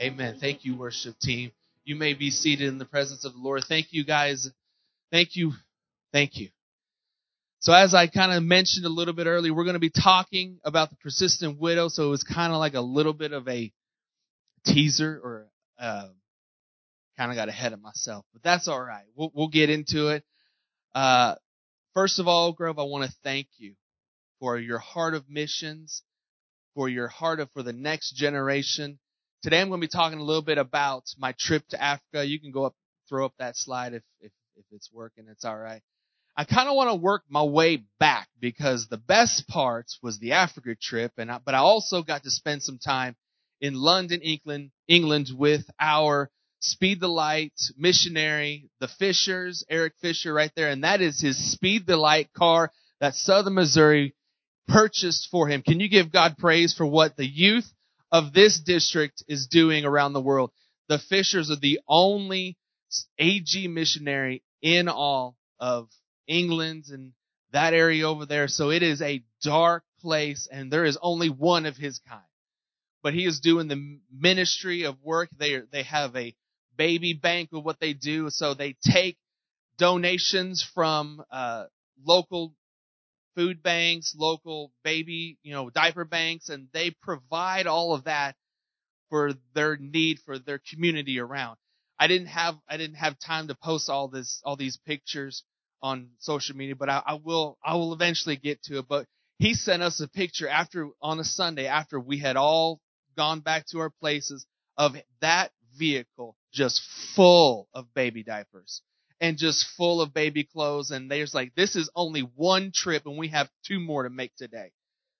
Amen. Thank you, worship team. You may be seated in the presence of the Lord. Thank you, guys. Thank you. Thank you. So as I kind of mentioned a little bit earlier, we're going to be talking about the persistent widow. So it was kind of like a little bit of a teaser or uh, kind of got ahead of myself, but that's all right. We'll, we'll get into it. Uh, first of all, Grove, I want to thank you for your heart of missions, for your heart of for the next generation. Today I'm going to be talking a little bit about my trip to Africa. You can go up, throw up that slide if, if, if it's working. It's all right. I kind of want to work my way back because the best parts was the Africa trip, and I, but I also got to spend some time in London, England, England with our Speed the Light missionary, the Fishers, Eric Fisher right there, and that is his Speed the Light car that Southern Missouri purchased for him. Can you give God praise for what the youth of this district is doing around the world? The Fishers are the only AG missionary in all of England and that area over there. So it is a dark place and there is only one of his kind. But he is doing the ministry of work. They they have a baby bank with what they do. So they take donations from uh, local food banks, local baby, you know, diaper banks, and they provide all of that for their need for their community around. I didn't have I didn't have time to post all this all these pictures on social media, but I, I will I will eventually get to it. But he sent us a picture after on a Sunday after we had all gone back to our places of that vehicle just full of baby diapers and just full of baby clothes. And there's like, this is only one trip and we have two more to make today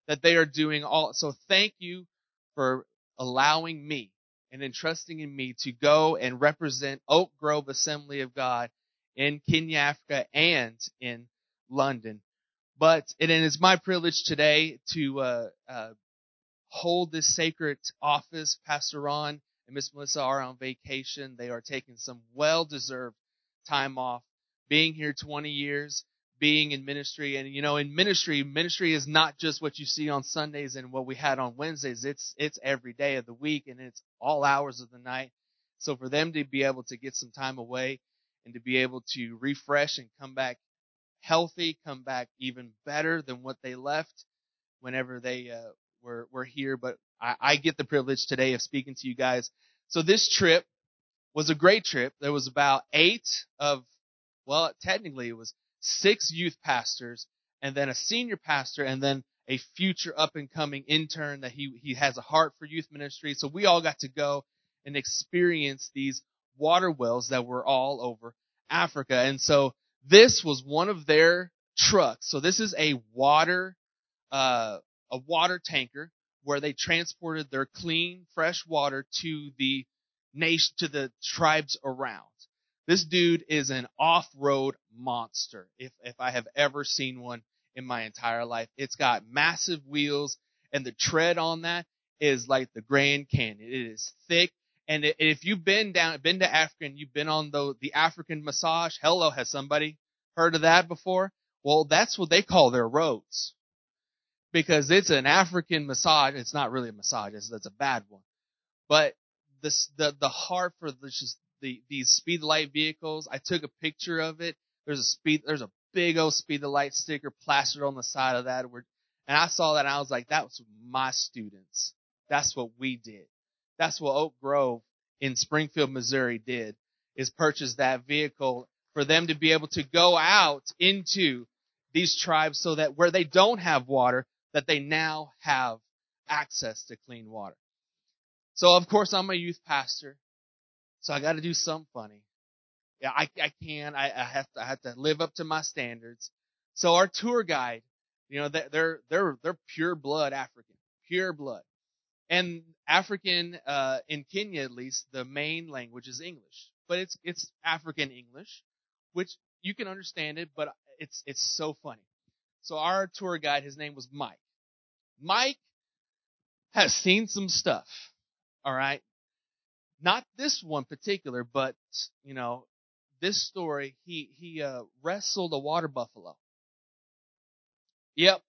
that they are doing all. So thank you for allowing me and entrusting in me to go and represent Oak Grove Assembly of God in Kenya, Africa and in London. But it is my privilege today to uh, uh, hold this sacred office. Pastor Ron and Miss Melissa are on vacation. They are taking some well-deserved time off, being here 20 years, being in ministry. And you know, in ministry, ministry is not just what you see on Sundays and what we had on Wednesdays. It's, it's every day of the week and it's all hours of the night. So for them to be able to get some time away and to be able to refresh and come back healthy, come back even better than what they left whenever they uh, were were here. But I, I get the privilege today of speaking to you guys. So this trip was a great trip. There was about eight of, well, technically it was six youth pastors and then a senior pastor and then a future up and coming intern that he, he has a heart for youth ministry. So we all got to go and experience these water wells that were all over Africa. And so this was one of their trucks. So this is a water, uh, a water tanker where they transported their clean, fresh water to the nation, to the tribes around. This dude is an off-road monster. If, if I have ever seen one in my entire life, it's got massive wheels and the tread on that is like the Grand Canyon. It is thick. And if you've been down, been to Africa and you've been on the, the African massage, hello, has somebody heard of that before? Well, that's what they call their roads. Because it's an African massage. It's not really a massage. It's, that's a bad one. But this, the, the heart for just the, these speed light vehicles. I took a picture of it. There's a speed, there's a big old speed the light sticker plastered on the side of that. Where, and I saw that and I was like, that was my students. That's what we did. That's what Oak Grove in Springfield, Missouri did is purchase that vehicle for them to be able to go out into these tribes so that where they don't have water, that they now have access to clean water. So of course I'm a youth pastor. So I got to do something funny. Yeah, I, I can. I, I have to. I have to live up to my standards. So our tour guide, you know, they're they're they're pure blood African, pure blood, and African uh, in Kenya at least the main language is English, but it's it's African English, which you can understand it, but it's it's so funny. So our tour guide, his name was Mike. Mike has seen some stuff. All right. Not this one particular, but you know, this story, he, he, uh, wrestled a water buffalo. Yep.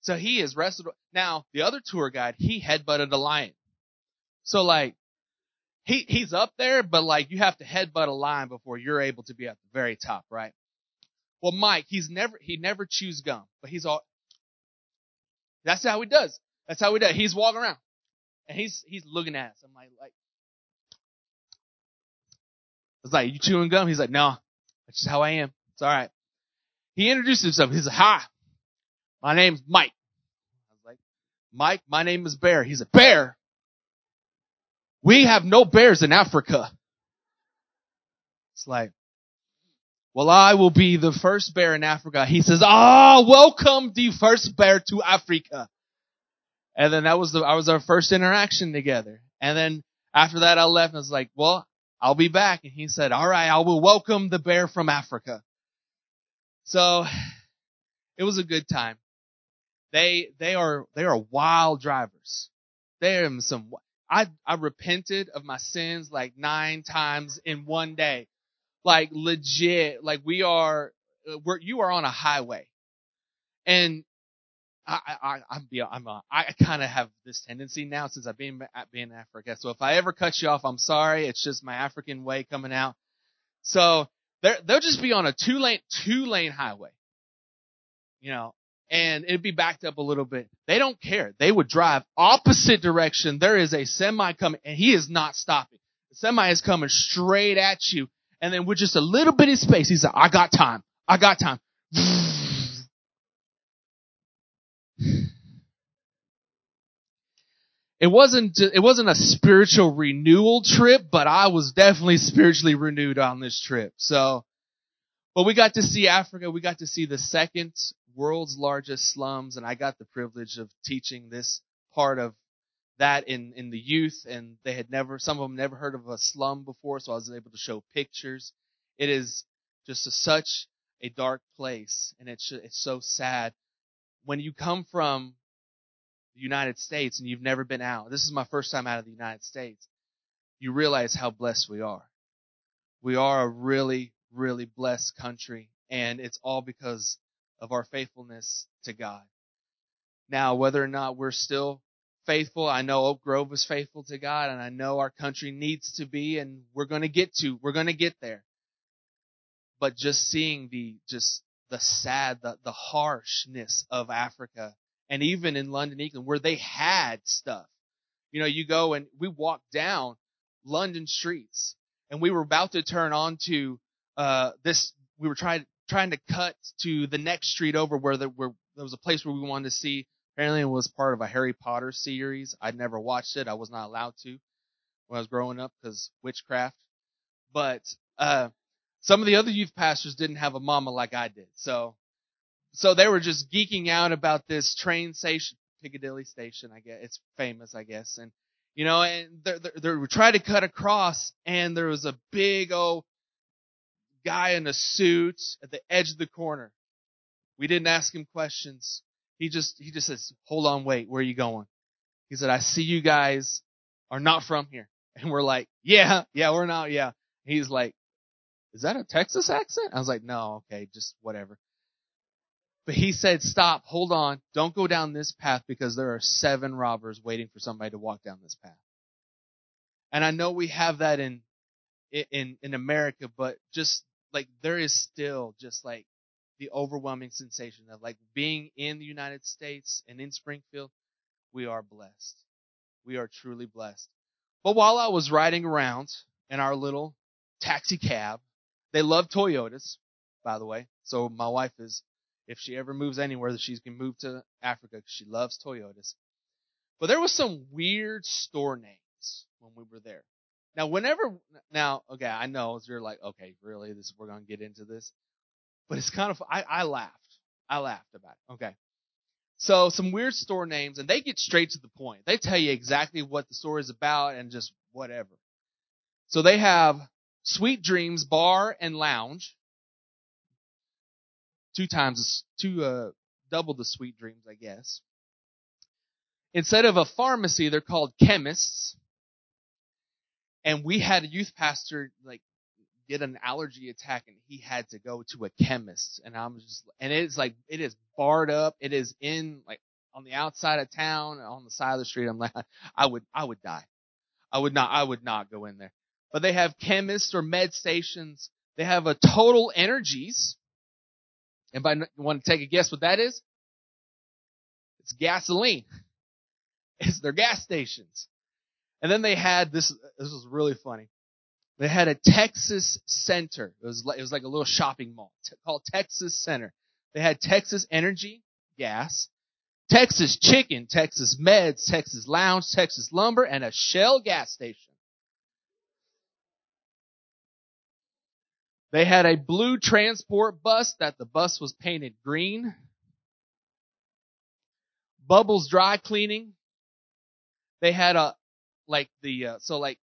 So he has wrestled. Now, the other tour guide, he headbutted a lion. So like, he, he's up there, but like you have to headbutt a lion before you're able to be at the very top, right? Well, Mike, he's never, he never chews gum, but he's all, that's how he does. That's how he does. He's walking around and he's, he's looking at us. I'm like, like, it's like, you chewing gum? He's like, no, that's just how I am. It's alright. He introduced himself. He's like, hi, my name's Mike. I was like, Mike, my name is Bear. He's a bear. We have no bears in Africa. It's like, well, I will be the first bear in Africa. He says, ah, welcome the first bear to Africa. And then that was the, I was our first interaction together. And then after that I left and I was like, well, I'll be back. And he said, all right, I will welcome the bear from Africa. So it was a good time. They, they are, they are wild drivers. They are some, I, I repented of my sins like nine times in one day. Like legit, like we are, uh, we're, you are on a highway. And I, I, I'm, I'm, a, I kind of have this tendency now since I've been, been in Africa. So if I ever cut you off, I'm sorry. It's just my African way coming out. So they'll just be on a two lane, two lane highway. You know, and it'd be backed up a little bit. They don't care. They would drive opposite direction. There is a semi coming and he is not stopping. The semi is coming straight at you. And then with just a little bit of space, he's like, I got time. I got time. It wasn't, it wasn't a spiritual renewal trip, but I was definitely spiritually renewed on this trip. So, but we got to see Africa. We got to see the second world's largest slums, and I got the privilege of teaching this part of that in, in the youth, and they had never, some of them never heard of a slum before, so I was able to show pictures. It is just a, such a dark place, and it's, it's so sad. When you come from the United States and you've never been out, this is my first time out of the United States, you realize how blessed we are. We are a really, really blessed country, and it's all because of our faithfulness to God. Now, whether or not we're still faithful, I know Oak Grove is faithful to God, and I know our country needs to be, and we're going to get to, we're going to get there. But just seeing the, just the sad, the, the harshness of Africa, and even in London, England, where they had stuff. You know, you go and we walked down London streets, and we were about to turn onto uh, this. We were trying trying to cut to the next street over where, the, where there was a place where we wanted to see. Apparently, it was part of a Harry Potter series. I'd never watched it. I was not allowed to when I was growing up because witchcraft. But uh, some of the other youth pastors didn't have a mama like I did, so so they were just geeking out about this train station, Piccadilly Station. I guess it's famous, I guess, and you know, and they they were trying to cut across, and there was a big old guy in a suit at the edge of the corner. We didn't ask him questions. He just, he just says, hold on, wait, where are you going? He said, I see you guys are not from here. And we're like, yeah, yeah, we're not, yeah. He's like, is that a Texas accent? I was like, no, okay, just whatever. But he said, stop, hold on, don't go down this path because there are seven robbers waiting for somebody to walk down this path. And I know we have that in, in, in America, but just like there is still just like the overwhelming sensation of like being in the United States and in Springfield, we are blessed. We are truly blessed. But while I was riding around in our little taxi cab, they love Toyotas, by the way. So my wife is, if she ever moves anywhere, that she's can move to Africa because she loves Toyotas. But there was some weird store names when we were there. Now, whenever, now, okay, I know you're like, okay, really, this, we're going to get into this, but it's kind of, I, I laughed. I laughed about it. Okay. So some weird store names and they get straight to the point. They tell you exactly what the store is about and just whatever. So they have Sweet Dreams Bar and Lounge. Two times, two, uh, double the Sweet Dreams, I guess. Instead of a pharmacy, they're called chemists and we had a youth pastor like get an allergy attack and he had to go to a chemist and I'm just and it's like it is barred up it is in like on the outside of town on the side of the street I'm like I would I would die I would not, I would not go in there. But they have chemists or med stations. They have a total energies. Anybody want to take a guess what that is? It's gasoline. It's their gas stations. And then they had this, this was really funny. They had a Texas Center. It was like, it was like a little shopping mall called Texas Center. They had Texas Energy, gas, Texas Chicken, Texas Meds, Texas Lounge, Texas Lumber, and a Shell gas station. They had a blue transport bus that the bus was painted green. Bubbles dry cleaning. They had a, like the, uh, so like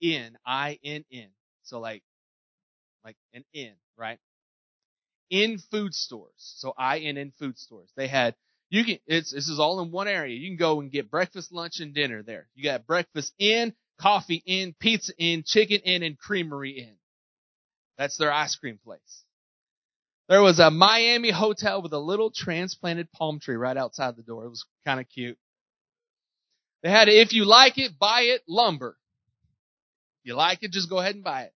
in, I-N-N. So like, like an in, right? In food stores. So I-N-N food stores. They had, you can, it's, this is all in one area. You can go and get breakfast, lunch, and dinner there. You got breakfast in, coffee in, pizza in, chicken in, and creamery in. That's their ice cream place. There was a Miami hotel with a little transplanted palm tree right outside the door. It was kind of cute. They had a, if you like it, buy it lumber. If you like it, just go ahead and buy it.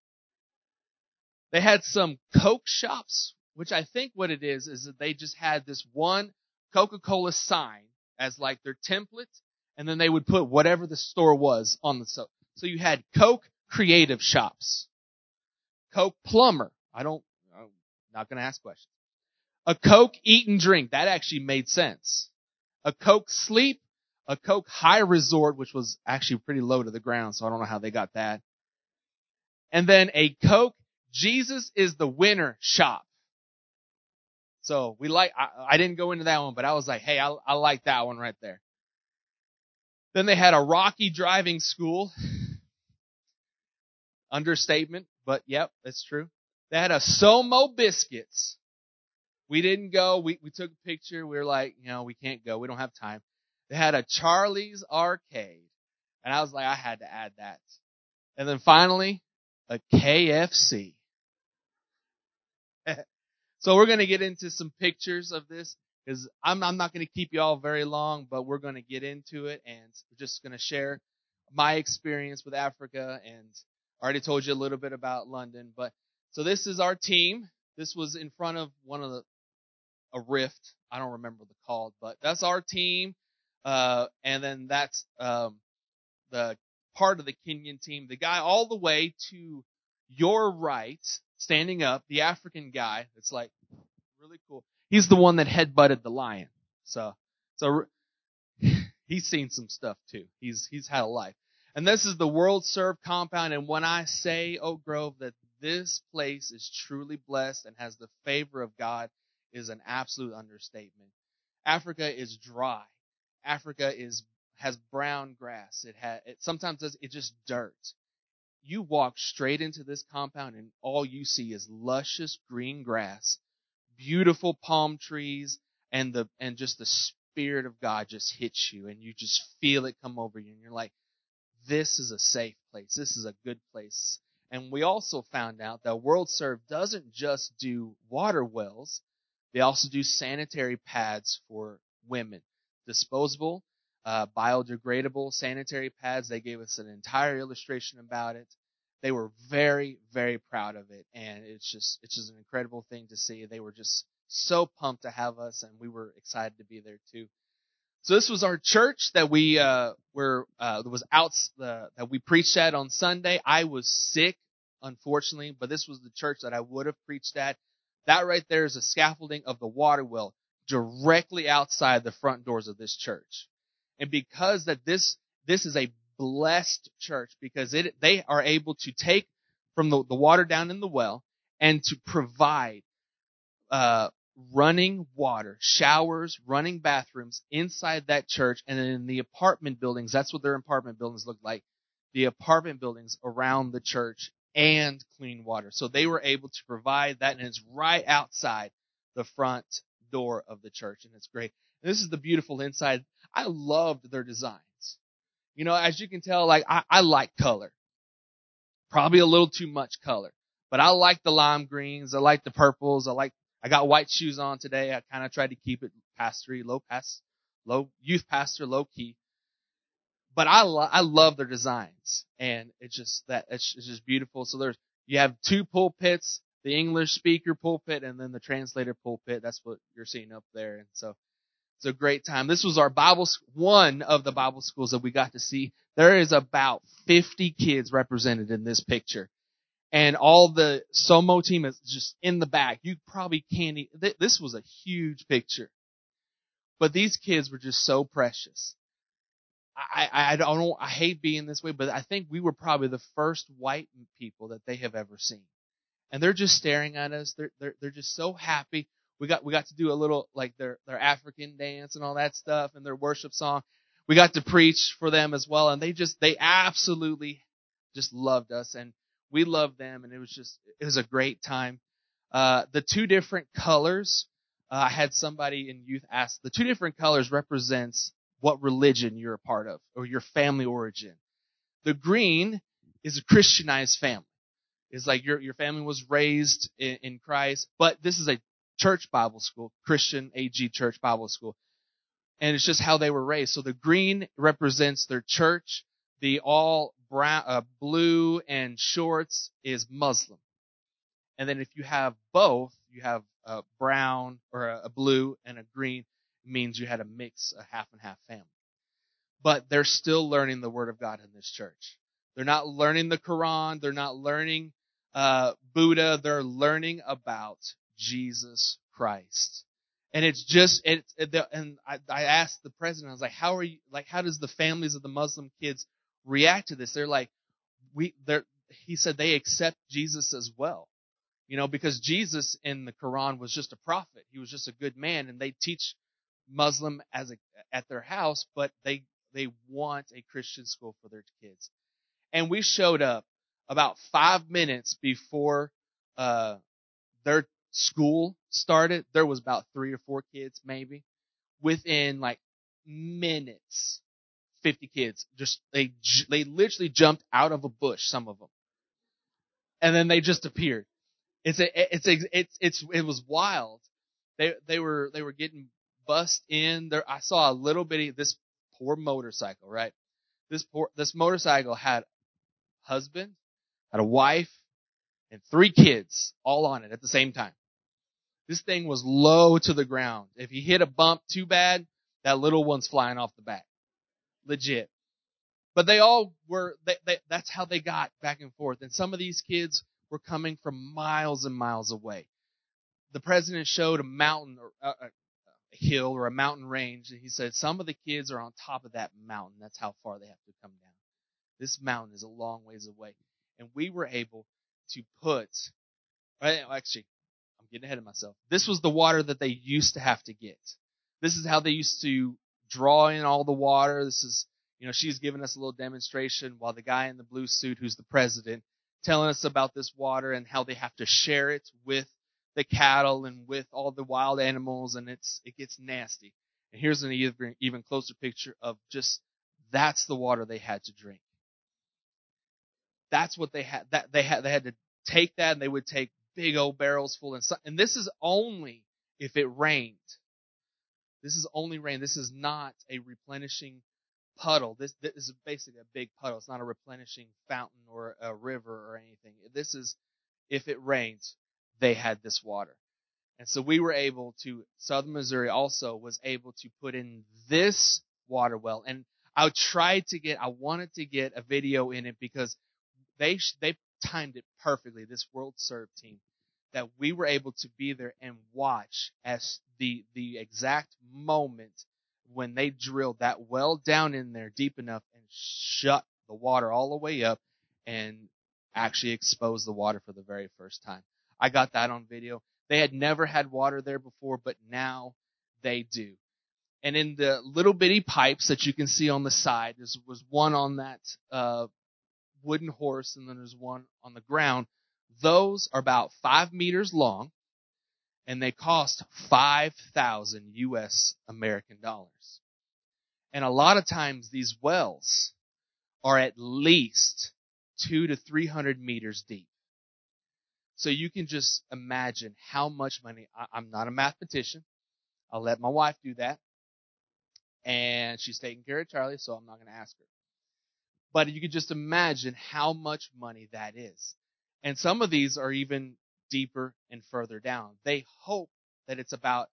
They had some Coke shops, which I think what it is, is that they just had this one Coca-Cola sign as like their template, and then they would put whatever the store was on the so. So you had Coke creative shops. Coke plumber. I don't, I'm not going to ask questions. A Coke eat and drink. That actually made sense. A Coke sleep. A Coke high resort, which was actually pretty low to the ground, so I don't know how they got that. And then a Coke Jesus is the winner shop. So we like, I, I, didn't go into that one, but I was like, hey, I, I like that one right there. Then they had a Rocky driving school. Understatement, but yep, that's true. They had a Somo biscuits. We didn't go. We, we took a picture. We were like, you know, we can't go. We don't have time. They had a Charlie's arcade. And I was like, I had to add that. And then finally, a KFC. so we're going to get into some pictures of this because I'm, I'm not going to keep you all very long, but we're going to get into it and we're just going to share my experience with Africa and already told you a little bit about London, but so this is our team. This was in front of one of the a rift. I don't remember the called, but that's our team. Uh, and then that's um, the part of the Kenyan team. The guy all the way to your right, standing up, the African guy. It's like really cool. He's the one that headbutted the lion. So, so he's seen some stuff too. He's he's had a life. And this is the World Serve compound. And when I say, Oak Grove, that this place is truly blessed and has the favor of God is an absolute understatement. Africa is dry. Africa is has brown grass. It has it sometimes does it's just dirt. You walk straight into this compound and all you see is luscious green grass, beautiful palm trees, and the and just the spirit of God just hits you and you just feel it come over you and you're like, this is a safe place. This is a good place. And we also found out that World Serve doesn't just do water wells, they also do sanitary pads for women. Disposable, uh, biodegradable sanitary pads. They gave us an entire illustration about it. They were very, very proud of it. And it's just, it's just an incredible thing to see. They were just so pumped to have us and we were excited to be there too. So this was our church that we uh, were uh, was out uh, that we preached at on Sunday. I was sick, unfortunately, but this was the church that I would have preached at. That right there is a scaffolding of the water well directly outside the front doors of this church. And because that this this is a blessed church because it they are able to take from the, the water down in the well and to provide uh, running water, showers, running bathrooms inside that church and in the apartment buildings. That's what their apartment buildings look like. The apartment buildings around the church and clean water. So they were able to provide that and it's right outside the front door of the church and it's great. And this is the beautiful inside. I loved their designs. You know, as you can tell, like I, I like color. Probably a little too much color. But I like the lime greens. I like the purples. I like I got white shoes on today. I kind of tried to keep it pastory, low pass, low youth pastor, low key. but I lo- I love their designs, and it's just that it's, it's just beautiful. So there's you have two pulpits, the English speaker pulpit, and then the translator pulpit. That's what you're seeing up there, and so it's a great time. This was our Bible one of the Bible schools that we got to see. There is about 50 kids represented in this picture. And all the Somo team is just in the back. You probably can't, this was a huge picture. But these kids were just so precious. I, I, I don't I hate being this way, but I think we were probably the first white people that they have ever seen. And they're just staring at us. They're, they're, they're just so happy. We got, we got to do a little, like their, their African dance and all that stuff and their worship song. We got to preach for them as well. And they just, they absolutely just loved us and we loved them and it was just, it was a great time. Uh, the two different colors, uh, I had somebody in youth ask, the two different colors represents what religion you're a part of or your family origin. The green is a Christianized family. It's like your, your family was raised in, in Christ, but this is a church Bible school, Christian AG church Bible school. And it's just how they were raised. So the green represents their church. The all brown, uh, blue and shorts is Muslim. And then if you have both, you have a brown or a blue and a green, it means you had a mix, a half and half family. But they're still learning the Word of God in this church. They're not learning the Quran. They're not learning uh, Buddha. They're learning about Jesus Christ. And it's just, it, it and I, I asked the president, I was like, how are you, like, how does the families of the Muslim kids react to this? They're like, we, they're, he said they accept Jesus as well. You know, because Jesus in the Quran was just a prophet. He was just a good man and they teach Muslim as a, at their house, but they, they want a Christian school for their kids. And we showed up about five minutes before, uh, their school started. There was about three or four kids maybe. Within like minutes, 50 kids just, they, they literally jumped out of a bush, some of them. And then they just appeared. It's a, it's a, it's, it's, it was wild. They, they were, they were getting bust in there. I saw a little bitty, this poor motorcycle, right? This poor, this motorcycle had husband, had a wife, and three kids all on it at the same time. This thing was low to the ground. If he hit a bump too bad, that little one's flying off the back. Legit. But they all were, they, they, that's how they got back and forth. And some of these kids were coming from miles and miles away. The president showed a mountain or uh, uh, a hill or a mountain range, and he said some of the kids are on top of that mountain. That's how far they have to come down. This mountain is a long ways away. And we were able to put, actually, I'm getting ahead of myself. This was the water that they used to have to get. This is how they used to draw in all the water. This is, you know, she's giving us a little demonstration while the guy in the blue suit, who's the president, telling us about this water and how they have to share it with the cattle and with all the wild animals and it's, it gets nasty. And here's an even, even closer picture of just, that's the water they had to drink. That's what they had, that they had, they had to take that and they would take big old barrels full and, and this is only if it rained. This is only rain. This is not a replenishing puddle. This, this is basically a big puddle. It's not a replenishing fountain or a river or anything. This is if it rains they had this water. And so we were able to, Southern Missouri also was able to put in this water well. And I tried to get, I wanted to get a video in it because they, they timed it perfectly, this World Serve team, that we were able to be there and watch as the, the exact moment when they drilled that well down in there deep enough and shut the water all the way up and actually exposed the water for the very first time. I got that on video. They had never had water there before, but now they do. And in the little bitty pipes that you can see on the side, there was one on that uh, wooden horse, and then there's one on the ground. Those are about five meters long, and they cost five thousand U.S. American dollars. And a lot of times these wells are at least two to three hundred meters deep. So you can just imagine how much money, I, I'm not a mathematician. I'll let my wife do that. And she's taking care of Charlie, so I'm not going to ask her. But you can just imagine how much money that is. And some of these are even deeper and further down. They hope that it's about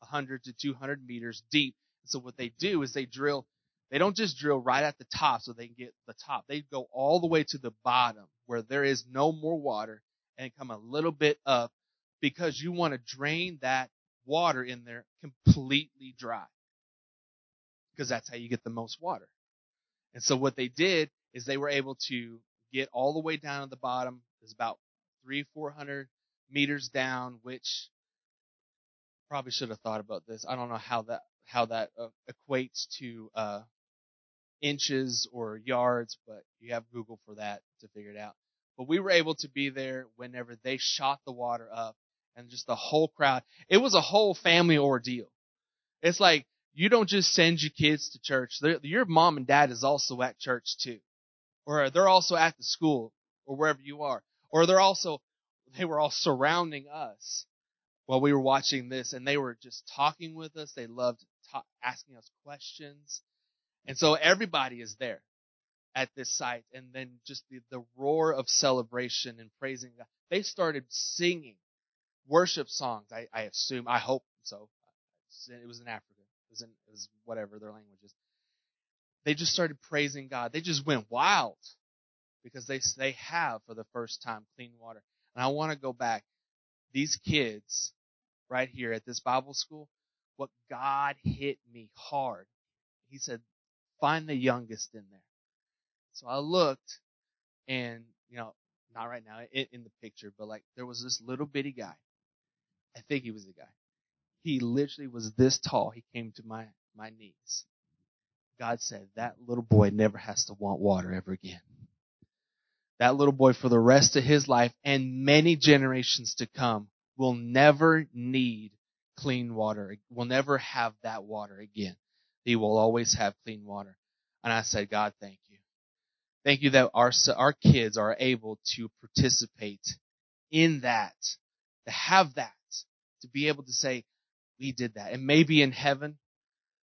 100 to 200 meters deep. So what they do is they drill, they don't just drill right at the top so they can get the top. They go all the way to the bottom where there is no more water and come a little bit up because you want to drain that water in there completely dry. Because that's how you get the most water. And so what they did is they were able to get all the way down to the bottom. It's about three, four hundred meters down, which probably should have thought about this. I don't know how that how that uh, equates to uh, inches or yards, but you have Google for that to figure it out. But we were able to be there whenever they shot the water up, and just the whole crowd. It was a whole family ordeal. It's like you don't just send your kids to church. They're, your mom and dad is also at church too, or they're also at the school or wherever you are, or they're also they were all surrounding us while we were watching this, and they were just talking with us. They loved ta- asking us questions, and so everybody is there at this site, and then just the, the roar of celebration and praising God. They started singing worship songs. I, I assume, I hope so. It was in Africa. It was in it was whatever their language is. They just started praising God. They just went wild because they they have for the first time clean water. And I want to go back. These kids right here at this Bible school, what God hit me hard. He said, find the youngest in there. So I looked and, you know, not right now in, in the picture, but like there was this little bitty guy. I think he was a guy. He literally was this tall. He came to my, my knees. God said, that little boy never has to want water ever again. That little boy for the rest of his life and many generations to come will never need clean water, will never have that water again. He will always have clean water. And I said, God, thank you. Thank you that our, our kids are able to participate in that, to have that, to be able to say, we did that. And maybe in heaven,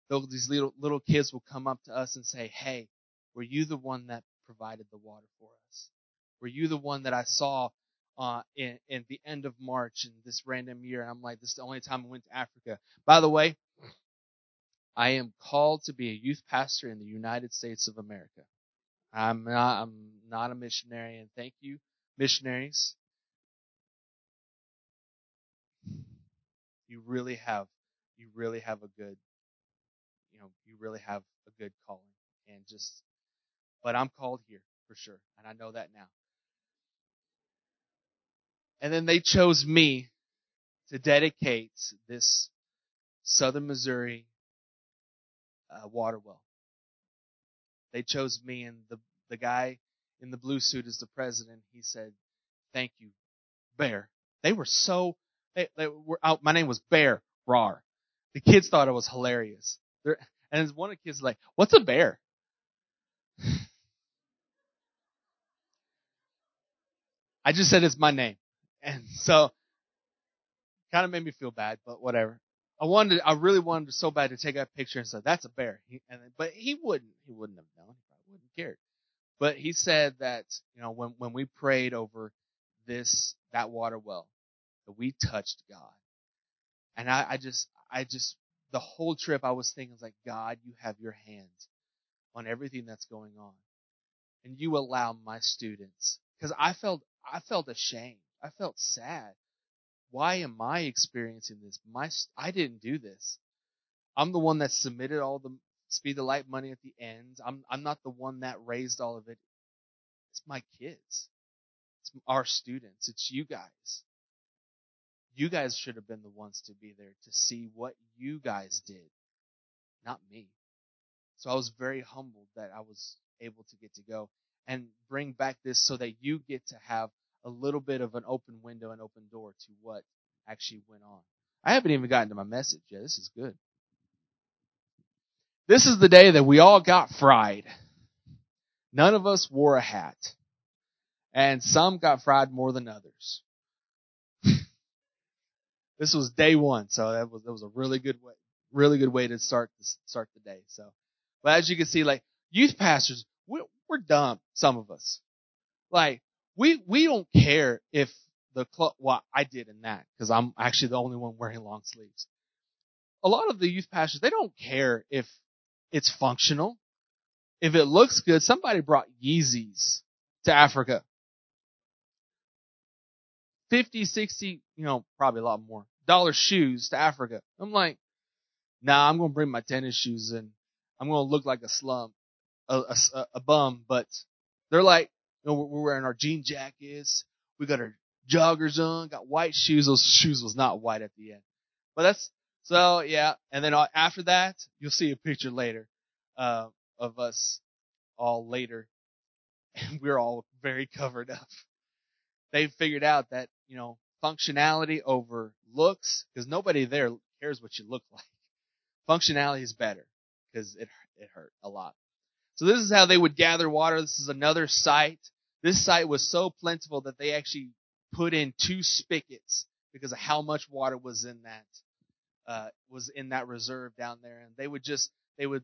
these little, little kids will come up to us and say, hey, were you the one that provided the water for us? Were you the one that I saw uh, in, in the end of March in this random year? And I'm like, this is the only time I went to Africa. By the way, I am called to be a youth pastor in the United States of America. I'm not, I'm not a missionary, and thank you, missionaries. You really have, you really have a good, you know, you really have a good calling, and just, but I'm called here for sure, and I know that now. And then they chose me to dedicate this Southern Missouri uh, water well. They chose me, and the the guy in the blue suit is the president. He said, "Thank you, Bear." They were so. They, they were out. My name was Bear Rar. The kids thought it was hilarious. They're, and one of the kids was like, "What's a bear?" I just said it's my name. And so, kind of made me feel bad, but whatever. I wanted, I really wanted so bad to take a picture and say, that's a bear. He, and, but he wouldn't, he wouldn't have known. He probably wouldn't cared. But he said that, you know, when, when we prayed over this, that water well, that we touched God. And I, I just, I just, the whole trip I was thinking, like, God, you have your hands on everything that's going on. And you allow my students, because I felt, I felt ashamed. I felt sad. Why am I experiencing this? My, I didn't do this. I'm the one that submitted all the speed the light money at the end. I'm, I'm not the one that raised all of it. It's my kids. It's our students. It's you guys. You guys should have been the ones to be there to see what you guys did, not me. So I was very humbled that I was able to get to go and bring back this so that you get to have a little bit of an open window and open door to what actually went on. I haven't even gotten to my message yet. This is good. This is the day that we all got fried. None of us wore a hat. And some got fried more than others. this was day one, so that was that was a really good way, really good way to start start the day. So, but as you can see, like youth pastors, we're, we're dumb. Some of us, like we we don't care if the club. Well, I did in that because I'm actually the only one wearing long sleeves. A lot of the youth pastors they don't care if it's functional. If it looks good, somebody brought Yeezys to Africa. 50, 60, you know, probably a lot more dollar shoes to Africa. I'm like, nah, I'm going to bring my tennis shoes and I'm going to look like a slum, a, a, a bum, but they're like, you know, we're wearing our jean jackets. We got our joggers on, got white shoes. Those shoes was not white at the end, but that's, so yeah. And then after that, you'll see a picture later, uh, of us all later and we're all very covered up. They figured out that, you know, functionality over looks, because nobody there cares what you look like. Functionality is better, because it, it hurt a lot. So this is how they would gather water. This is another site. This site was so plentiful that they actually put in two spigots because of how much water was in that, uh, was in that reserve down there. And they would just, they would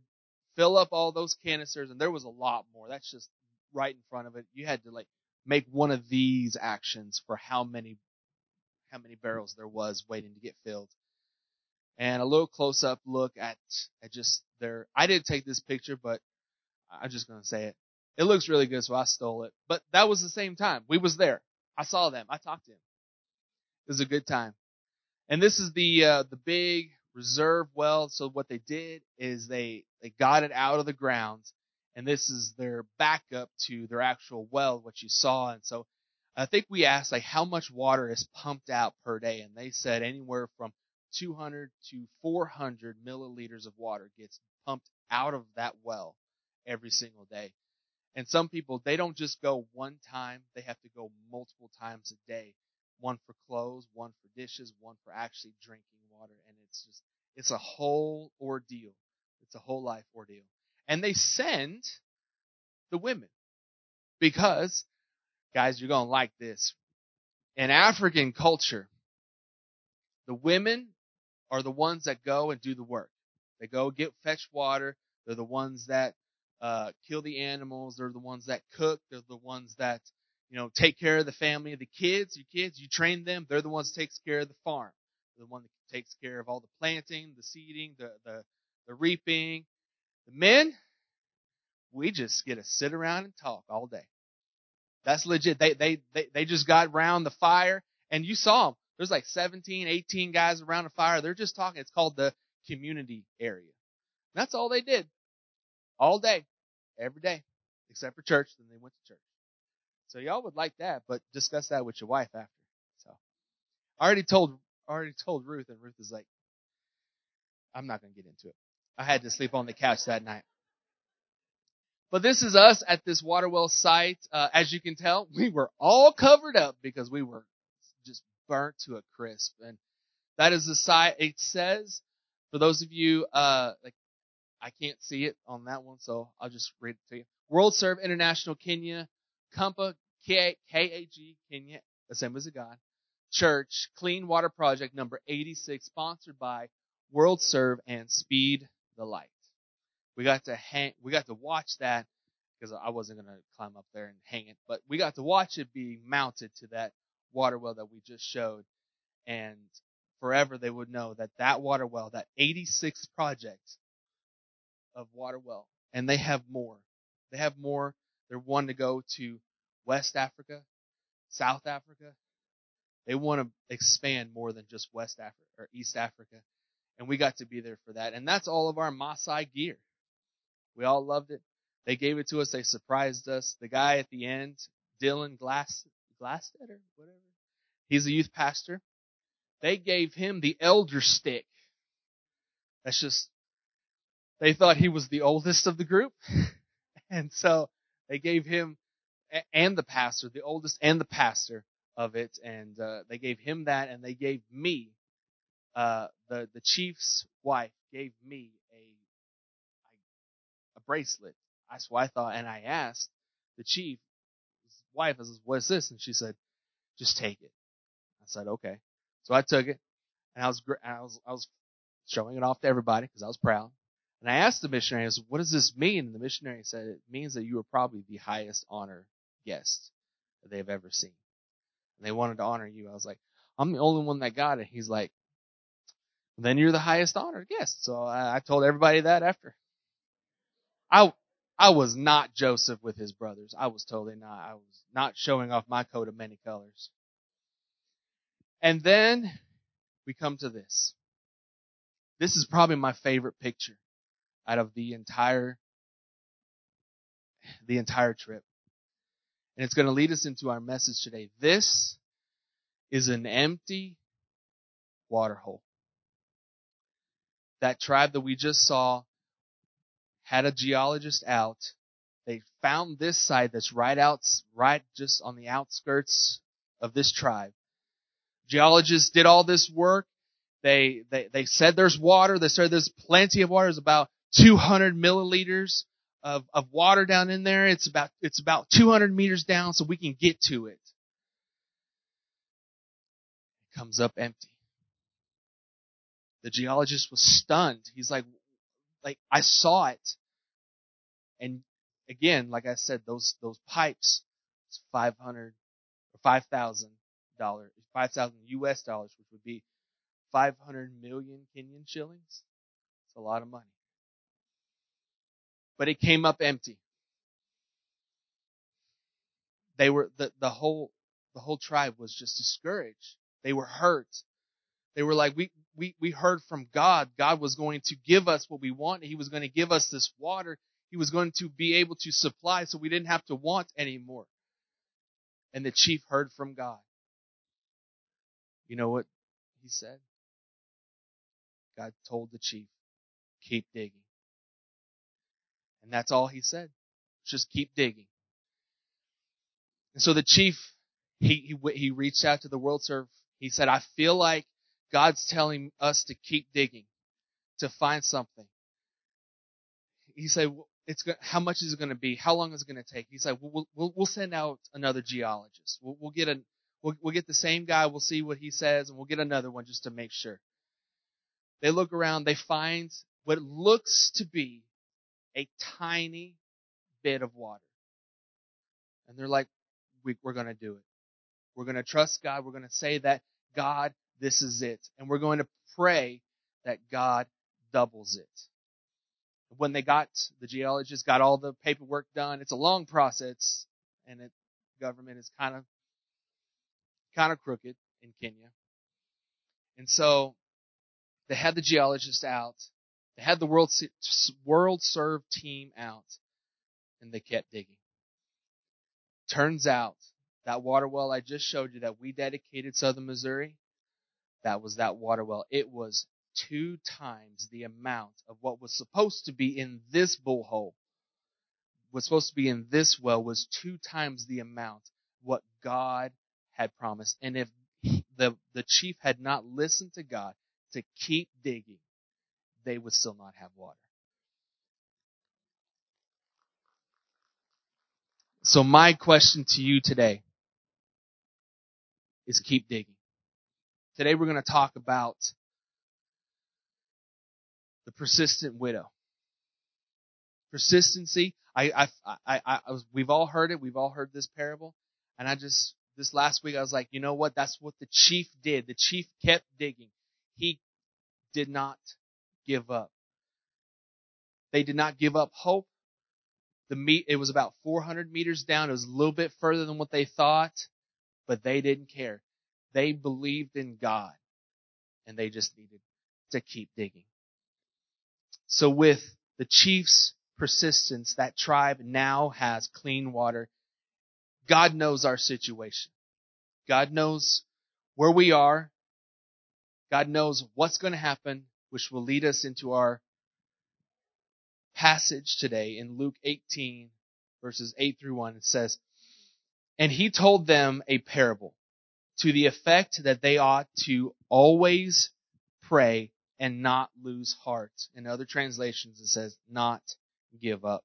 fill up all those canisters and there was a lot more. That's just right in front of it. You had to like make one of these actions for how many how many barrels there was waiting to get filled. And a little close up look at at just their I didn't take this picture, but I'm just gonna say it. It looks really good, so I stole it. But that was the same time. We was there. I saw them. I talked to him. It was a good time. And this is the uh, the big reserve well. So what they did is they they got it out of the ground and this is their backup to their actual well, what you saw. And so I think we asked like how much water is pumped out per day, and they said anywhere from 200 to 400 milliliters of water gets pumped out of that well every single day. And some people, they don't just go one time, they have to go multiple times a day. One for clothes, one for dishes, one for actually drinking water. And it's just, it's a whole ordeal. It's a whole life ordeal and they send the women because guys you're going to like this in african culture the women are the ones that go and do the work they go get fetch water they're the ones that uh, kill the animals they're the ones that cook they're the ones that you know take care of the family the kids your kids you train them they're the ones that takes care of the farm they're the one that takes care of all the planting the seeding the the, the reaping the men, we just get to sit around and talk all day. That's legit. They, they, they, they just got around the fire and you saw them. There's like 17, 18 guys around the fire. They're just talking. It's called the community area. That's all they did. All day. Every day. Except for church. Then they went to church. So y'all would like that, but discuss that with your wife after. So I already told, already told Ruth and Ruth is like, I'm not going to get into it. I had to sleep on the couch that night. But this is us at this water well site. Uh, as you can tell, we were all covered up because we were just burnt to a crisp. And that is the site. It says, for those of you, uh, like, I can't see it on that one, so I'll just read it to you. World Serve International Kenya, Kumpa, K-A-G, Kenya, Assemblies of God, Church, Clean Water Project number 86, sponsored by World Serve and Speed the light. We got to hang, we got to watch that because I wasn't to climb up there and hang it, but we got to watch it be mounted to that water well that we just showed. And forever they would know that that water well, that 86 project of water well, and they have more. They have more. They're wanting to go to West Africa, South Africa. They want to expand more than just West Africa or East Africa and we got to be there for that. And that's all of our Maasai gear. We all loved it. They gave it to us. They surprised us. The guy at the end, Dylan Glass, Glasstead or whatever, he's a youth pastor. They gave him the elder stick. That's just, they thought he was the oldest of the group. and so they gave him and the pastor, the oldest and the pastor of it. And uh, they gave him that and they gave me uh, the the chief's wife gave me a a bracelet. That's what I thought, and I asked the chief, his wife, I said, "What's this?" And she said, "Just take it." I said, "Okay." So I took it, and I was I was I was showing it off to everybody because I was proud. And I asked the missionary, I what does this mean? And the missionary said, it means that you are probably the highest honor guest that they've ever seen. And they wanted to honor you. I was like, I'm the only one that got it. He's like, then you're the highest honored guest. So I, I told everybody that after. I, I was not Joseph with his brothers. I was totally not. I was not showing off my coat of many colors. And then we come to this. This is probably my favorite picture out of the entire the entire trip. And it's going to lead us into our message today. This is an empty water hole. That tribe that we just saw had a geologist out. They found this site that's right out, right just on the outskirts of this tribe. Geologists did all this work. They, they, they said there's water. They said there's plenty of water. There's about 200 milliliters of, of water down in there. It's about, it's about 200 meters down so we can get to it. It comes up empty. The geologist was stunned. He's like, like, I saw it. And again, like I said, those, those pipes, it's 500 or 5,000 dollars, 5,000 US dollars, which would be 500 million Kenyan shillings. It's a lot of money. But it came up empty. They were, the, the whole, the whole tribe was just discouraged. They were hurt. They were like, we, we, we heard from God. God was going to give us what we want. He was going to give us this water. He was going to be able to supply so we didn't have to want anymore. And the chief heard from God. You know what he said? God told the chief, keep digging. And that's all he said. Just keep digging. And so the chief, he, he, he reached out to the WorldServe. He said, I feel like God's telling us to keep digging, to find something. He said, it's how much is it going to be? How long is it going to take? He said, we'll, we'll, we'll send out another geologist. We'll, we'll get a, we'll, we'll get the same guy. We'll see what he says and we'll get another one just to make sure. They look around. They find what looks to be a tiny bit of water. And they're like, we, we're going to do it. We're going to trust God. We're going to say that God, this is it. And we're going to pray that God doubles it. When they got, the geologists got all the paperwork done. It's a long process and it, government is kind of, kind of crooked in Kenya. And so they had the geologist out. They had the World, WorldServe team out and they kept digging. Turns out that water well I just showed you that we dedicated Southern Missouri, that was that water well. It was two times the amount of what was supposed to be in this bullhole. Was supposed to be in this well was two times the amount what God had promised. And if the, the chief had not listened to God to keep digging, they would still not have water. So my question to you today is keep digging. Today we're going to talk about the persistent widow. Persistency. I, I, I, I, was, we've all heard it. We've all heard this parable. And I just, this last week I was like, you know what? That's what the chief did. The chief kept digging. He did not give up. They did not give up hope. The meet, it was about 400 meters down. It was a little bit further than what they thought, but they didn't care. They believed in God and they just needed to keep digging. So with the chief's persistence, that tribe now has clean water. God knows our situation. God knows where we are. God knows what's going to happen, which will lead us into our passage today in Luke 18 verses 8 through 1. It says, And he told them a parable to the effect that they ought to always pray and not lose heart. In other translations, it says not give up.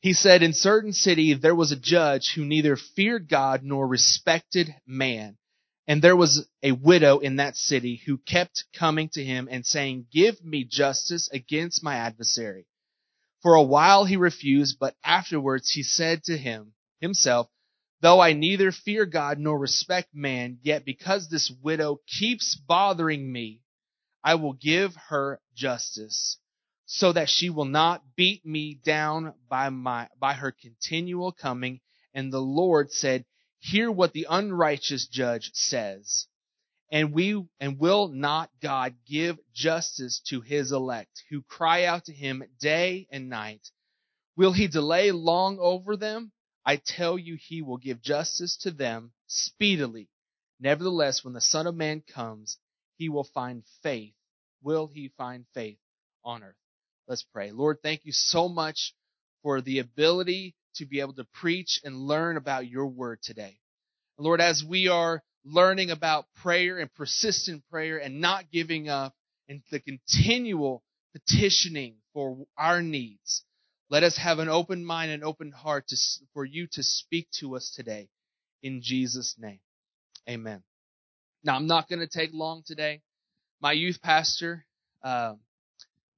He said, in certain city there was a judge who neither feared God nor respected man. And there was a widow in that city who kept coming to him and saying, Give me justice against my adversary. For a while he refused, but afterwards he said to him, himself, Though I neither fear God nor respect man, yet because this widow keeps bothering me, I will give her justice, so that she will not beat me down by my, by her continual coming. And the Lord said, Hear what the unrighteous judge says. And we, and will not God give justice to his elect who cry out to him day and night? Will he delay long over them? I tell you, he will give justice to them speedily. Nevertheless, when the Son of Man comes, he will find faith. Will he find faith on earth? Let's pray. Lord, thank you so much for the ability to be able to preach and learn about your word today. Lord, as we are learning about prayer and persistent prayer and not giving up and the continual petitioning for our needs, let us have an open mind and open heart to, for you to speak to us today. In Jesus' name. Amen. Now, I'm not going to take long today. My youth pastor, uh,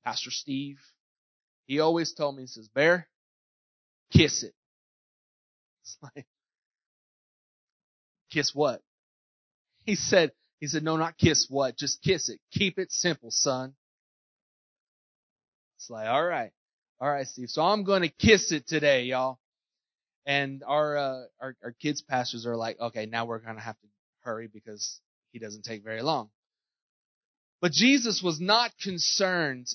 Pastor Steve, he always told me, he says, Bear, kiss it. It's like, kiss what? He said, he said, no, not kiss what, just kiss it. Keep it simple, son. It's like, all right. All right, Steve. So I'm going to kiss it today, y'all. And our, uh, our, our kids pastors are like, okay, now we're going to have to hurry because he doesn't take very long. But Jesus was not concerned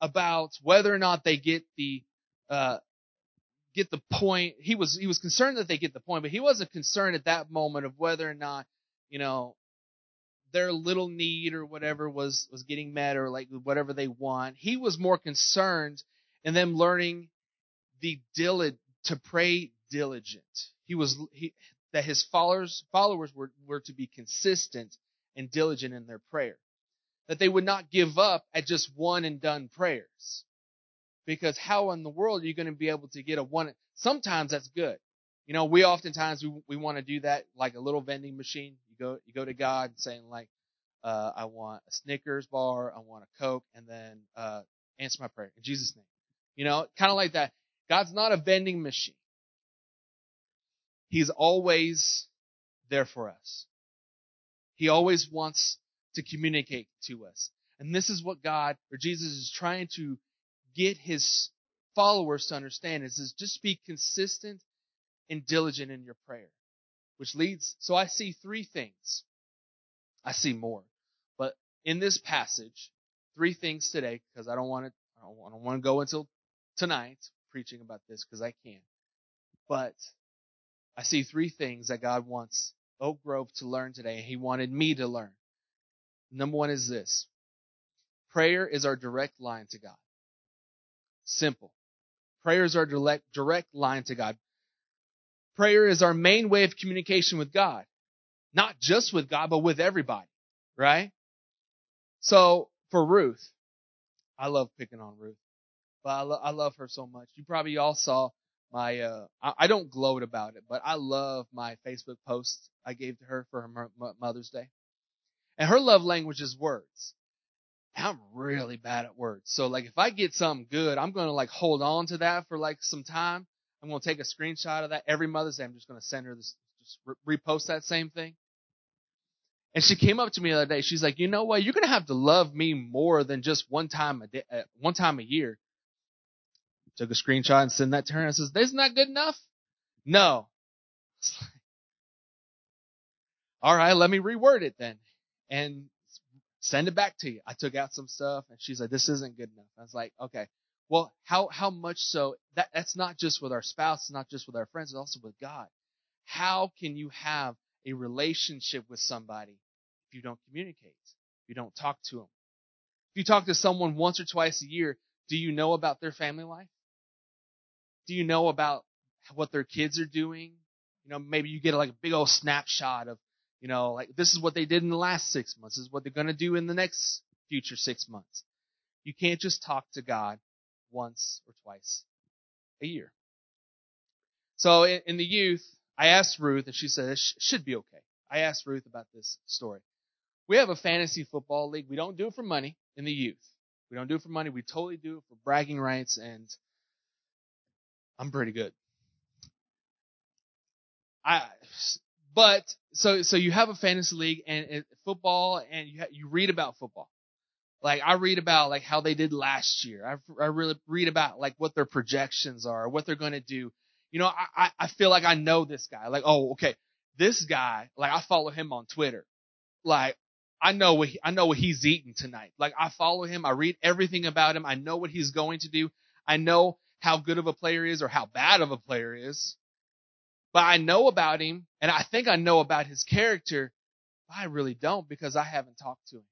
about whether or not they get the, uh, get the point. He was, he was concerned that they get the point, but he wasn't concerned at that moment of whether or not, you know, their little need or whatever was was getting met or like whatever they want. He was more concerned in them learning the diligent to pray diligent. He was he that his followers followers were were to be consistent and diligent in their prayer. That they would not give up at just one and done prayers. Because how in the world are you going to be able to get a one sometimes that's good. You know, we oftentimes we we want to do that like a little vending machine You go you go to God saying like, uh, I want a Snickers bar, I want a Coke, and then uh, answer my prayer in Jesus' name. You know, kind of like that. God's not a vending machine. He's always there for us. He always wants to communicate to us. And this is what God or Jesus is trying to get his followers to understand is, is just be consistent and diligent in your prayer which leads, so I see three things. I see more. But in this passage, three things today, because I don't want to, I don't want to go until tonight preaching about this because I can't. But I see three things that God wants Oak Grove to learn today. He wanted me to learn. Number one is this. Prayer is our direct line to God. Simple. Prayer is our direct, direct line to God. Prayer is our main way of communication with God. Not just with God, but with everybody. Right? So, for Ruth, I love picking on Ruth, but I, lo- I love her so much. You probably all saw my, uh, I, I don't gloat about it, but I love my Facebook post I gave to her for her Mother's Day. And her love language is words. I'm really bad at words. So like if I get something good, I'm to like hold on to that for like some time I'm to take a screenshot of that every Mother's Day. I'm just to send her this, just repost that same thing. And she came up to me the other day. She's like, you know what? You're to have to love me more than just one time a day, uh, one time a year. Took a screenshot and sent that to her and says, isn't that good enough? No. All right, let me reword it then and send it back to you. I took out some stuff and she's like, this isn't good enough. I was like, okay. Well, how, how much so that, that's not just with our spouse, it's not just with our friends, it's also with God. How can you have a relationship with somebody if you don't communicate? If you don't talk to them? If you talk to someone once or twice a year, do you know about their family life? Do you know about what their kids are doing? You know, maybe you get like a big old snapshot of, you know, like this is what they did in the last six months. This is what they're going to do in the next future six months. You can't just talk to God once or twice a year. So in, in the youth, I asked Ruth, and she said it sh- should be okay. I asked Ruth about this story. We have a fantasy football league. We don't do it for money in the youth. We don't do it for money. We totally do it for bragging rights, and I'm pretty good. I, but so so you have a fantasy league and, and football, and you ha- you read about football. Like I read about like how they did last year. I I really read about like what their projections are, what they're going to do. You know, I, I I feel like I know this guy. Like, oh, okay, this guy. Like I follow him on Twitter. Like I know what he, I know what he's eating tonight. Like I follow him. I read everything about him. I know what he's going to do. I know how good of a player is or how bad of a player is. But I know about him and I think I know about his character. I really don't because I haven't talked to him.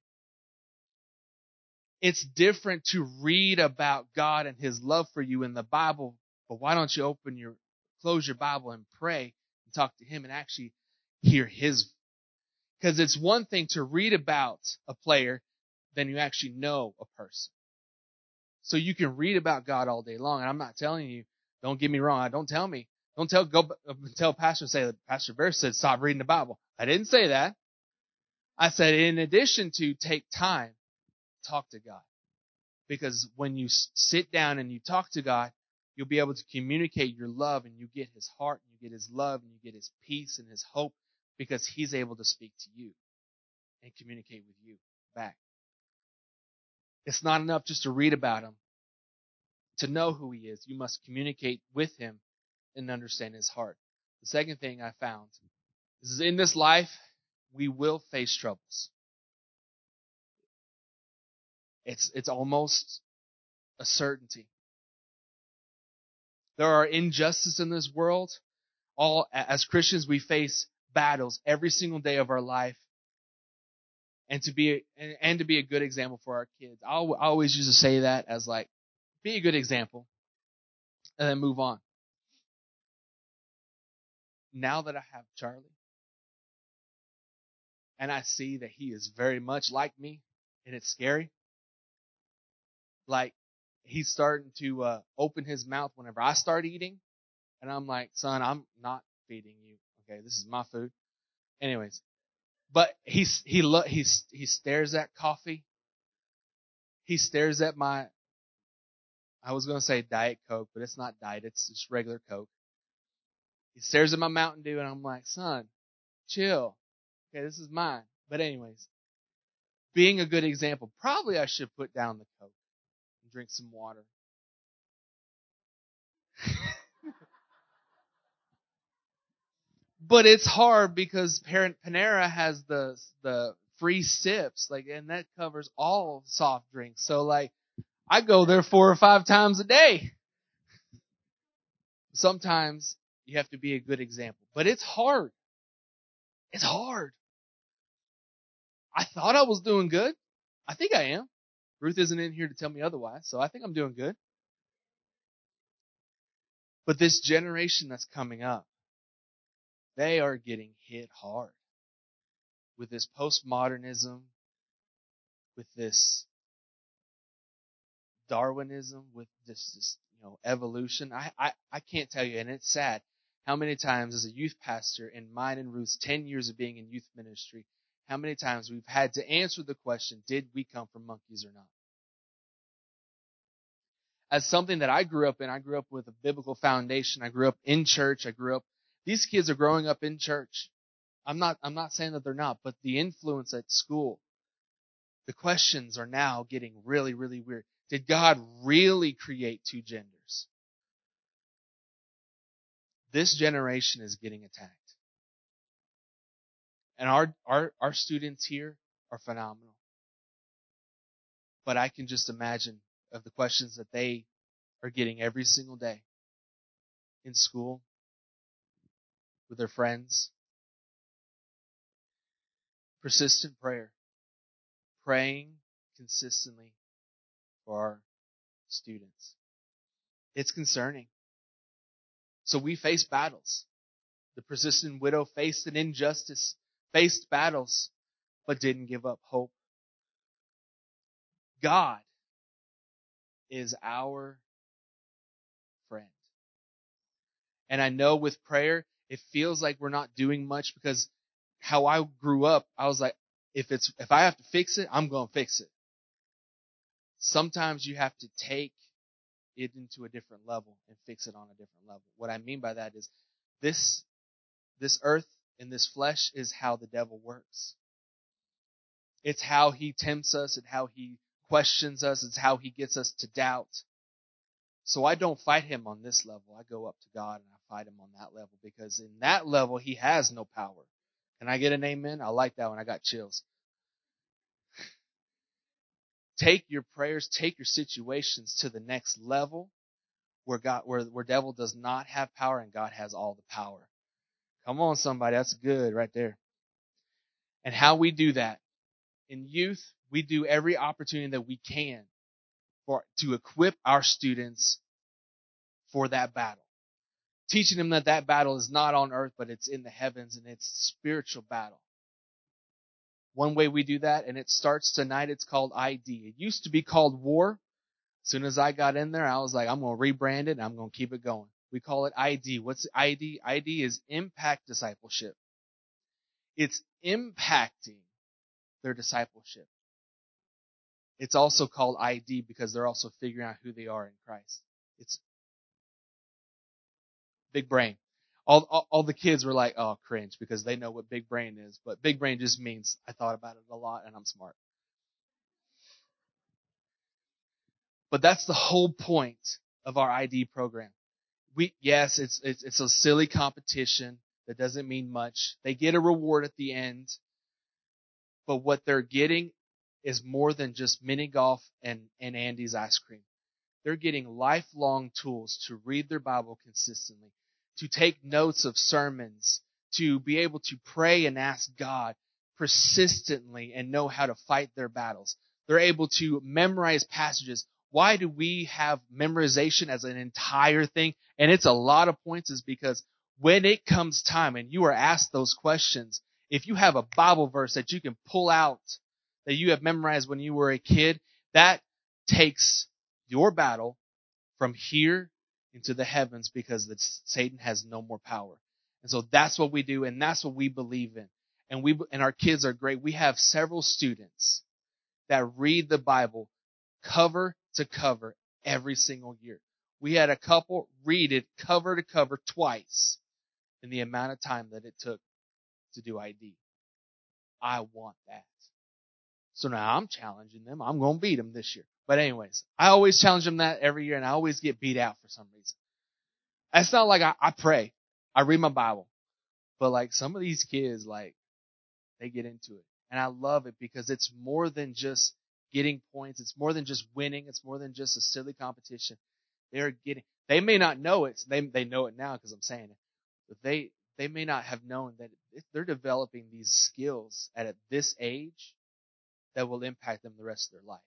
It's different to read about God and his love for you in the Bible, but why don't you open your, close your Bible and pray and talk to him and actually hear his because it's one thing to read about a player than you actually know a person. So you can read about God all day long, and I'm not telling you. Don't get me wrong. I Don't tell me. Don't tell go tell pastor say Pastor Bear said stop reading the Bible. I didn't say that. I said in addition to take time, talk to God, because when you sit down and you talk to God, you'll be able to communicate your love, and you get His heart, and you get His love, and you get His peace and His hope, because He's able to speak to you and communicate with you back. It's not enough just to read about Him. To know who He is, you must communicate with Him and understand His heart. The second thing I found is in this life, we will face troubles. It's, it's almost a certainty. There are injustices in this world. All, as Christians, we face battles every single day of our life. And to be, and, and to be a good example for our kids. i I always used to say that as like, be a good example. And then move on. Now that I have Charlie, and I see that he is very much like me, and it's scary. Like he's starting to uh, open his mouth whenever I start eating, and I'm like, son, I'm not feeding you. Okay, this is my food. Anyways, but he's he lo- he's he stares at coffee. He stares at my. I was gonna say diet coke, but it's not diet. It's just regular coke. He stares at my Mountain Dew, and I'm like, son, chill. Okay, this is mine. But anyways, being a good example, probably I should put down the coke and drink some water. but it's hard because Parent Panera has the the free sips, like, and that covers all soft drinks. So like, I go there four or five times a day. Sometimes you have to be a good example, but it's hard. It's hard. I thought I was doing good. I think I am. Ruth isn't in here to tell me otherwise, so I think I'm doing good. But this generation that's coming up, they are getting hit hard with this postmodernism, with this Darwinism, with this, this you know evolution. I, I I can't tell you, and it's sad how many times as a youth pastor in mine and Ruth's ten years of being in youth ministry, how many times we've had to answer the question, did we come from monkeys or not? As something that I grew up in, I grew up with a biblical foundation. I grew up in church. I grew up these kids are growing up in church. I'm not, I'm not saying that they're not, but the influence at school, the questions are now getting really, really weird. Did God really create two genders? This generation is getting attacked. And our, our, our students here are phenomenal. But I can just imagine of the questions that they are getting every single day in school with their friends. Persistent prayer. Praying consistently for our students. It's concerning. So we face battles. The persistent widow faced an injustice, faced battles, but didn't give up hope. God is our friend. And I know with prayer, it feels like we're not doing much because how I grew up, I was like, if it's, if I have to fix it, I'm going to fix it. Sometimes you have to take it into a different level and fix it on a different level. What I mean by that is this, this earth and this flesh is how the devil works. It's how he tempts us and how he questions us. It's how he gets us to doubt. So I don't fight him on this level. I go up to God and I fight him on that level because in that level he has no power. Can I get an amen? I like that one. I got chills. Take your prayers, take your situations to the next level where God, where, where devil does not have power and God has all the power. Come on, somebody. That's good right there. And how we do that. In youth, we do every opportunity that we can for, to equip our students for that battle. Teaching them that that battle is not on earth, but it's in the heavens and it's spiritual battle. One way we do that, and it starts tonight, it's called ID. It used to be called war. As soon as I got in there, I was like, I'm going to rebrand it and I'm going to keep it going. We call it ID. What's ID? ID is impact discipleship. It's impacting their discipleship. It's also called ID because they're also figuring out who they are in Christ. It's big brain. All, all, all, the kids were like, oh, cringe because they know what big brain is. But big brain just means I thought about it a lot and I'm smart. But that's the whole point of our ID program. We, yes, it's, it's, it's a silly competition that doesn't mean much. They get a reward at the end. But what they're getting is more than just mini golf and, and Andy's ice cream. They're getting lifelong tools to read their Bible consistently, to take notes of sermons, to be able to pray and ask God persistently and know how to fight their battles. They're able to memorize passages. Why do we have memorization as an entire thing? And it's a lot of points is because when it comes time and you are asked those questions, if you have a Bible verse that you can pull out that you have memorized when you were a kid, that takes your battle from here into the heavens because the, Satan has no more power. And so that's what we do and that's what we believe in. And we, and our kids are great. We have several students that read the Bible cover to cover every single year. We had a couple read it cover to cover twice in the amount of time that it took to do ID. I want that. So now I'm challenging them. I'm going to beat them this year. But anyways, I always challenge them that every year and I always get beat out for some reason. It's not like I, I pray. I read my Bible. But like some of these kids, like, they get into it. And I love it because it's more than just getting points. It's more than just winning. It's more than just a silly competition. They're getting, they may not know it. They, they know it now because I'm saying it. But they, they may not have known that they're developing these skills at this age that will impact them the rest of their life.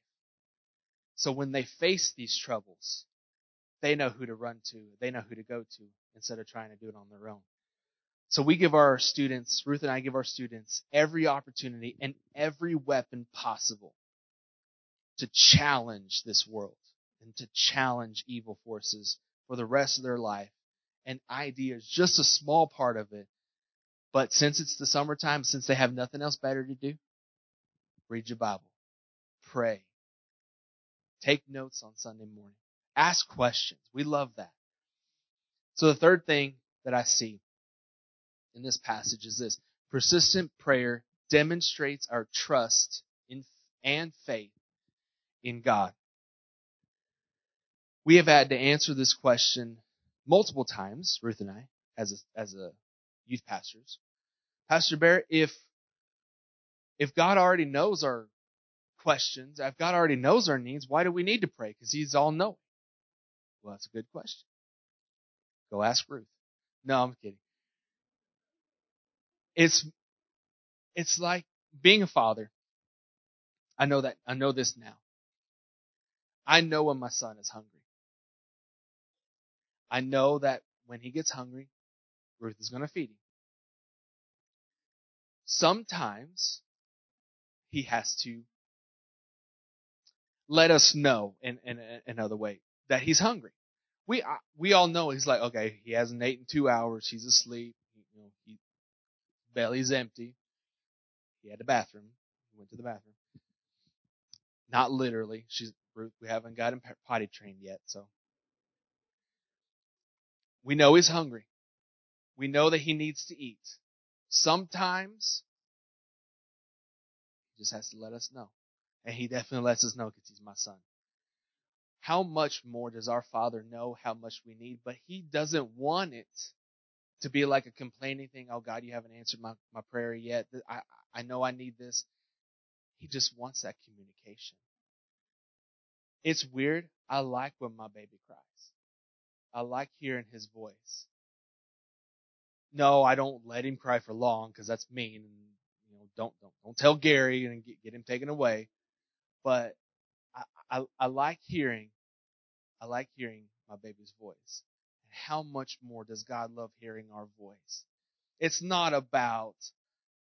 So when they face these troubles, they know who to run to, they know who to go to instead of trying to do it on their own. So we give our students, Ruth and I give our students every opportunity and every weapon possible to challenge this world and to challenge evil forces for the rest of their life. And ID is just a small part of it. But since it's the summertime, since they have nothing else better to do, Read your Bible. Pray. Take notes on Sunday morning. Ask questions. We love that. So the third thing that I see in this passage is this. Persistent prayer demonstrates our trust in and faith in God. We have had to answer this question multiple times, Ruth and I, as a, as a youth pastors. Pastor Barrett, if if God already knows our questions, if God already knows our needs, why do we need to pray? Because He's all knowing. Well, that's a good question. Go ask Ruth. No, I'm kidding. It's, it's like being a father. I know that, I know this now. I know when my son is hungry. I know that when he gets hungry, Ruth is going to feed him. Sometimes he has to let us know in, in, in another way that he's hungry. We, we all know he's like, okay, he hasn't eaten two hours. He's asleep. You know, he, belly's empty. he had the bathroom. he Went to the bathroom. Not literally. She's Ruth. We haven't got him potty trained yet, so we know he's hungry. We know that he needs to eat. Sometimes he just has to let us know. And he definitely lets us know because he's my son. How much more does our Father know how much we need? But he doesn't want it to be like a complaining thing. Oh God, you haven't answered my, my prayer yet. I, I know I need this. He just wants that communication. It's weird. I like when my baby cries. I like hearing his voice. No, I don't let him cry for long because that's mean. And, you know, don't don't don't tell Gary and get, get him taken away. But I, I I like hearing, I like hearing my baby's voice. And how much more does God love hearing our voice? It's not about,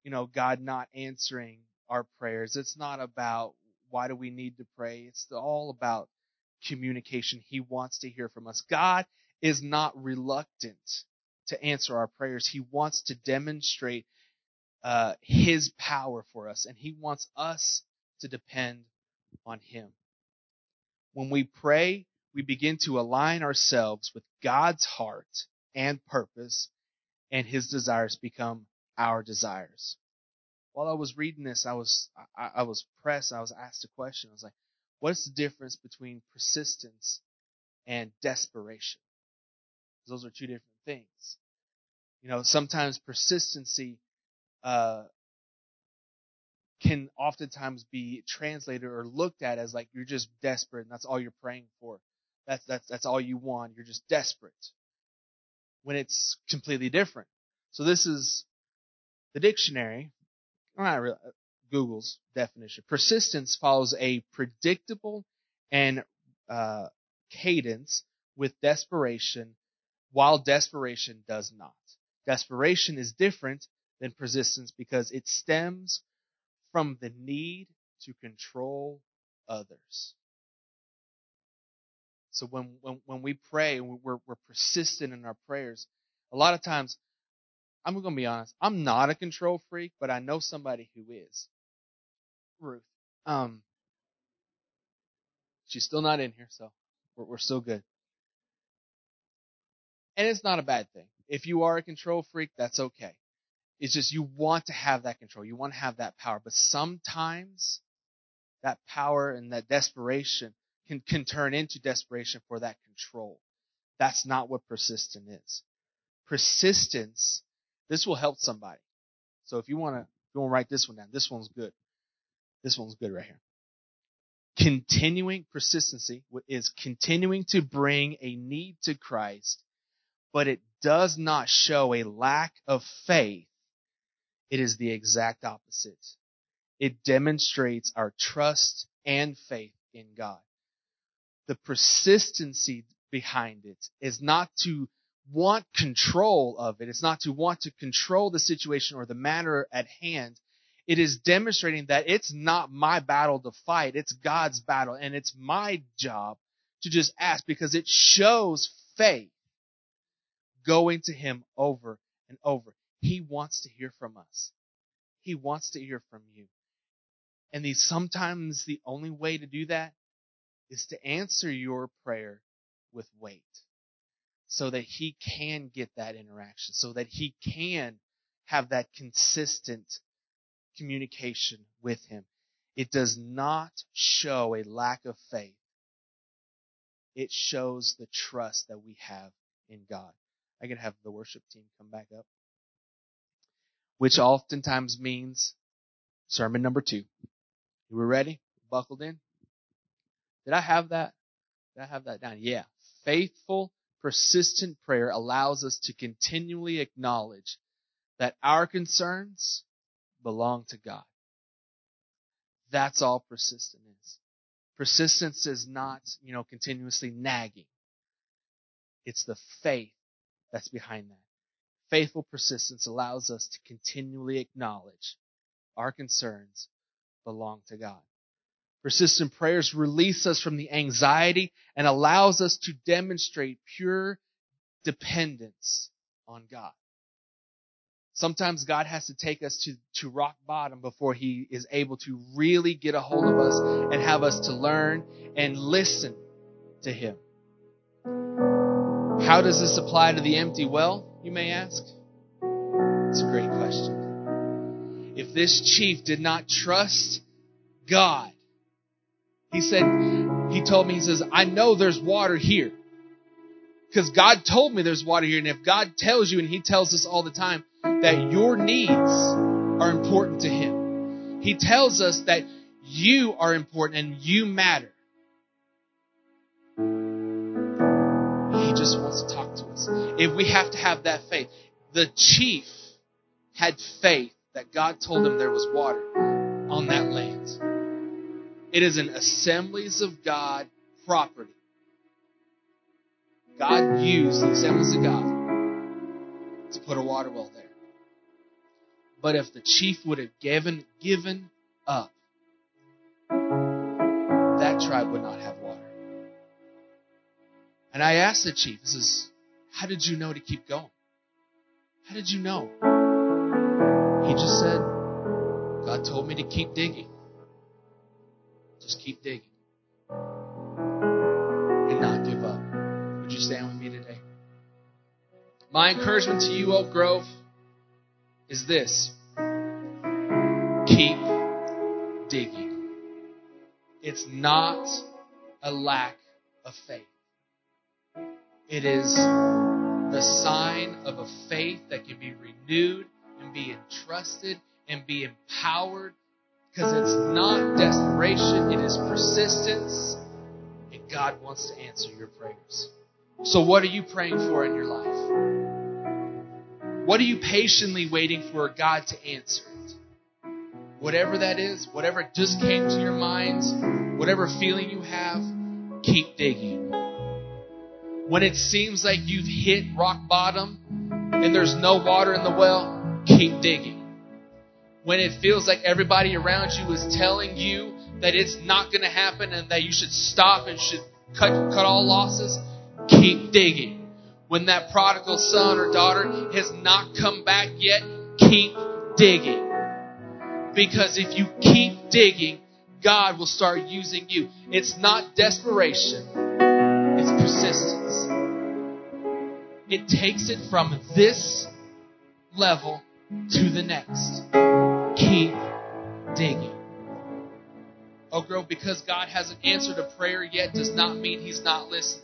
you know, God not answering our prayers. It's not about why do we need to pray. It's all about communication. He wants to hear from us. God is not reluctant to answer our prayers. He wants to demonstrate uh, His power for us, and He wants us to depend on Him. When we pray, we begin to align ourselves with God's heart and purpose, and His desires become our desires. While I was reading this, I was I, I was pressed. I was asked a question. I was like, What's the difference between persistence and desperation? Those are two different things. You know, sometimes persistency uh, can oftentimes be translated or looked at as like you're just desperate and that's all you're praying for. That's that's that's all you want. You're just desperate. When it's completely different. So this is the dictionary. Not really, Google's definition. Persistence follows a predictable and uh, cadence with desperation, while desperation does not. Desperation is different than persistence because it stems from the need to control others. So when when, when we pray, we're, we're persistent in our prayers. A lot of times, I'm going to be honest. I'm not a control freak, but I know somebody who is. Ruth. Um, she's still not in here, so we're, we're still good. And it's not a bad thing. If you are a control freak, that's okay. It's just you want to have that control. You want to have that power. But sometimes that power and that desperation can, can turn into desperation for that control. That's not what persistence is. Persistence, this will help somebody. So if you want to, you want to write this one down, this one's good. This one's good right here. Continuing persistency is continuing to bring a need to Christ, but it does not show a lack of faith. It is the exact opposite. It demonstrates our trust and faith in God. The persistency behind it is not to want control of it. It's not to want to control the situation or the matter at hand. It is demonstrating that it's not my battle to fight. It's God's battle. And it's my job to just ask because it shows faith going to Him over and over. He wants to hear from us. He wants to hear from you. And the, sometimes the only way to do that is to answer your prayer with wait so that he can get that interaction, so that he can have that consistent communication with him. It does not show a lack of faith. It shows the trust that we have in God. I can have the worship team come back up. Which oftentimes means sermon number two. You were ready? Buckled in? Did I have that? Did I have that down? Yeah. Faithful, persistent prayer allows us to continually acknowledge that our concerns belong to God. That's all persistence is. Persistence is not, you know, continuously nagging. It's the faith that's behind that. Faithful persistence allows us to continually acknowledge our concerns belong to God. Persistent prayers release us from the anxiety and allows us to demonstrate pure dependence on God. Sometimes God has to take us to, to rock bottom before He is able to really get a hold of us and have us to learn and listen to Him. How does this apply to the empty well, you may ask? It's a great question. If this chief did not trust God, he said, he told me, he says, I know there's water here. Because God told me there's water here. And if God tells you, and He tells us all the time, that your needs are important to Him, He tells us that you are important and you matter. Just wants to talk to us. If we have to have that faith, the chief had faith that God told him there was water on that land. It is an assemblies of God property. God used the assemblies of God to put a water well there. But if the chief would have given given up, that tribe would not have. And I asked the chief, this is, how did you know to keep going? How did you know? He just said, God told me to keep digging. Just keep digging. And not give up. Would you stand with me today? My encouragement to you, Oak Grove, is this keep digging. It's not a lack of faith, it is the sign of a faith that can be renewed and be entrusted and be empowered because it's not desperation, it is persistence, and God wants to answer your prayers. So, what are you praying for in your life? What are you patiently waiting for God to answer it? Whatever that is, whatever just came to your minds, whatever feeling you have, keep digging. When it seems like you've hit rock bottom and there's no water in the well, keep digging. When it feels like everybody around you is telling you that it's not going to happen and that you should stop and should cut, cut all losses, keep digging. When that prodigal son or daughter has not come back yet, keep digging. Because if you keep digging, God will start using you. It's not desperation, it's persistence. It takes it from this level to the next. Keep digging. Oh, Oak Grove, because God hasn't answered a prayer yet, does not mean He's not listening.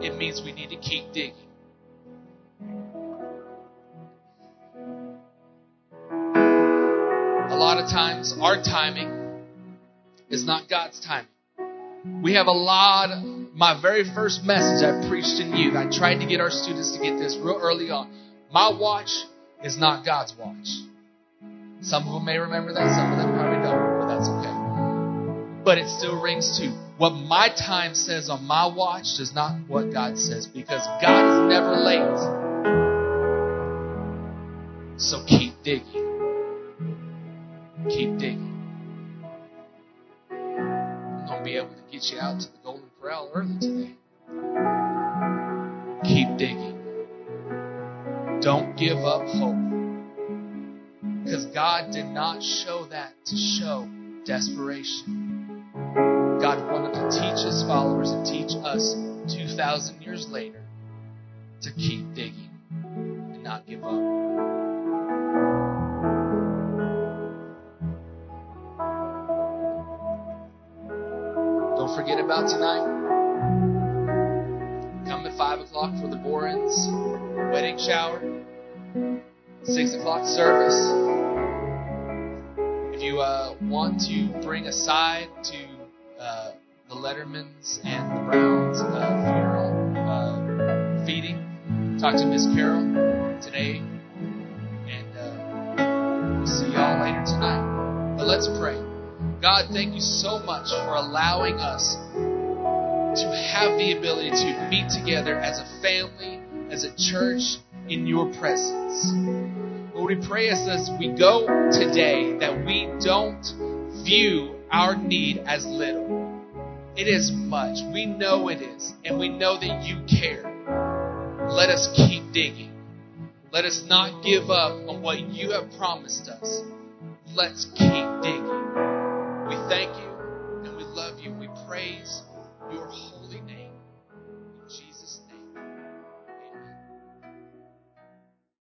It means we need to keep digging. A lot of times, our timing is not God's timing. We have a lot. My very first message I preached in youth, I tried to get our students to get this real early on. My watch is not God's watch. Some of them may remember that, some of them probably don't, but that's okay. But it still rings true. What my time says on my watch does not what God says because God is never late. So keep digging. Keep digging. I'm going to be able to get you out to the Today. Keep digging. Don't give up hope. Because God did not show that to show desperation. God wanted to teach his followers and teach us 2,000 years later to keep digging and not give up. Don't forget about tonight. Come at 5 o'clock for the Borens wedding shower. 6 o'clock service. If you uh, want to bring a side to uh, the Lettermans and the Browns uh, funeral uh, feeding, talk to Miss Carol today. And uh, we'll see y'all later tonight. But let's pray. God, thank you so much for allowing us to have the ability to meet together as a family, as a church, in your presence. Lord, we pray as, as we go today that we don't view our need as little. It is much. We know it is, and we know that you care. Let us keep digging. Let us not give up on what you have promised us. Let's keep digging. We thank you and we love you. We praise